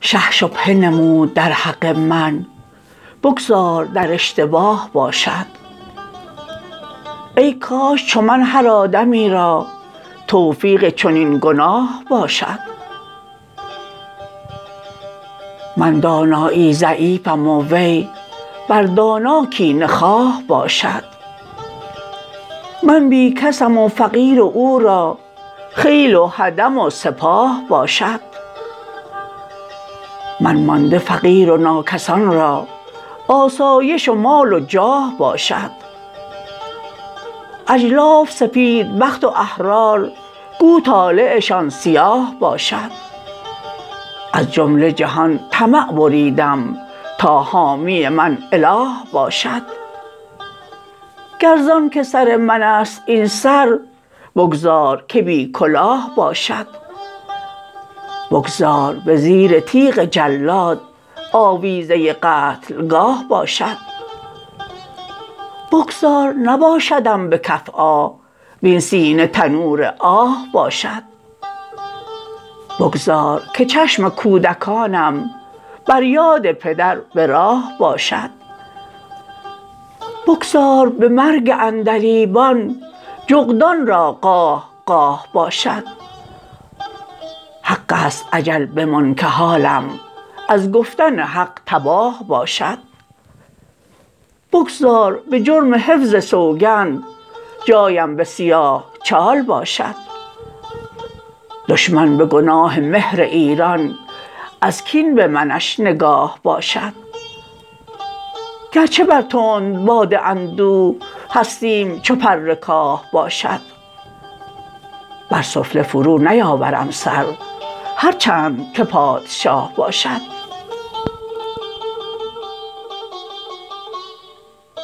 شه شبهه نمود در حق من بگذار در اشتباه باشد. ای کاش چو من هر آدمی را توفیق چنین گناه باشد. من دانایی ضعیفم و وی بر دانا کینه خواه باشد من بی کسم و فقیر و او را خیل و خدم و سپاه باشد من مانده فقیر و ناکسان را آسایش و مال و جاه باشد اجلاف سپیدبخت و احرار گو طالعشان سیاه باشد از جمله جهان طمع بریدم تا حامی من اله باشد. گر زانک سر من است این سر بگذار که بی کلاه باشد. بگذار به زیر تیغ جلاد آویزه قتلگاه باشد. بگذار نباشدم به کف آه وین سینه تنور آه باشد. بگذار که چشم کودکانم بر یاد پدر به راه باشد. بگذار به مرگ عندلیبان جغدان را قاه قاه باشد. حق است اجل بمان که حالم از گفتن حق تباه باشد. بگذار به جرم حفظ سوگند جایم به سیاه چاه باشد. دشمن به گناه مهر ایران از کین به منش نگاه باشد. گرچه بر تندباد اندوه هستیم چو پر کاه باشد. بر سفله فرو نیاورم سر هر چند که پادشاه باشد.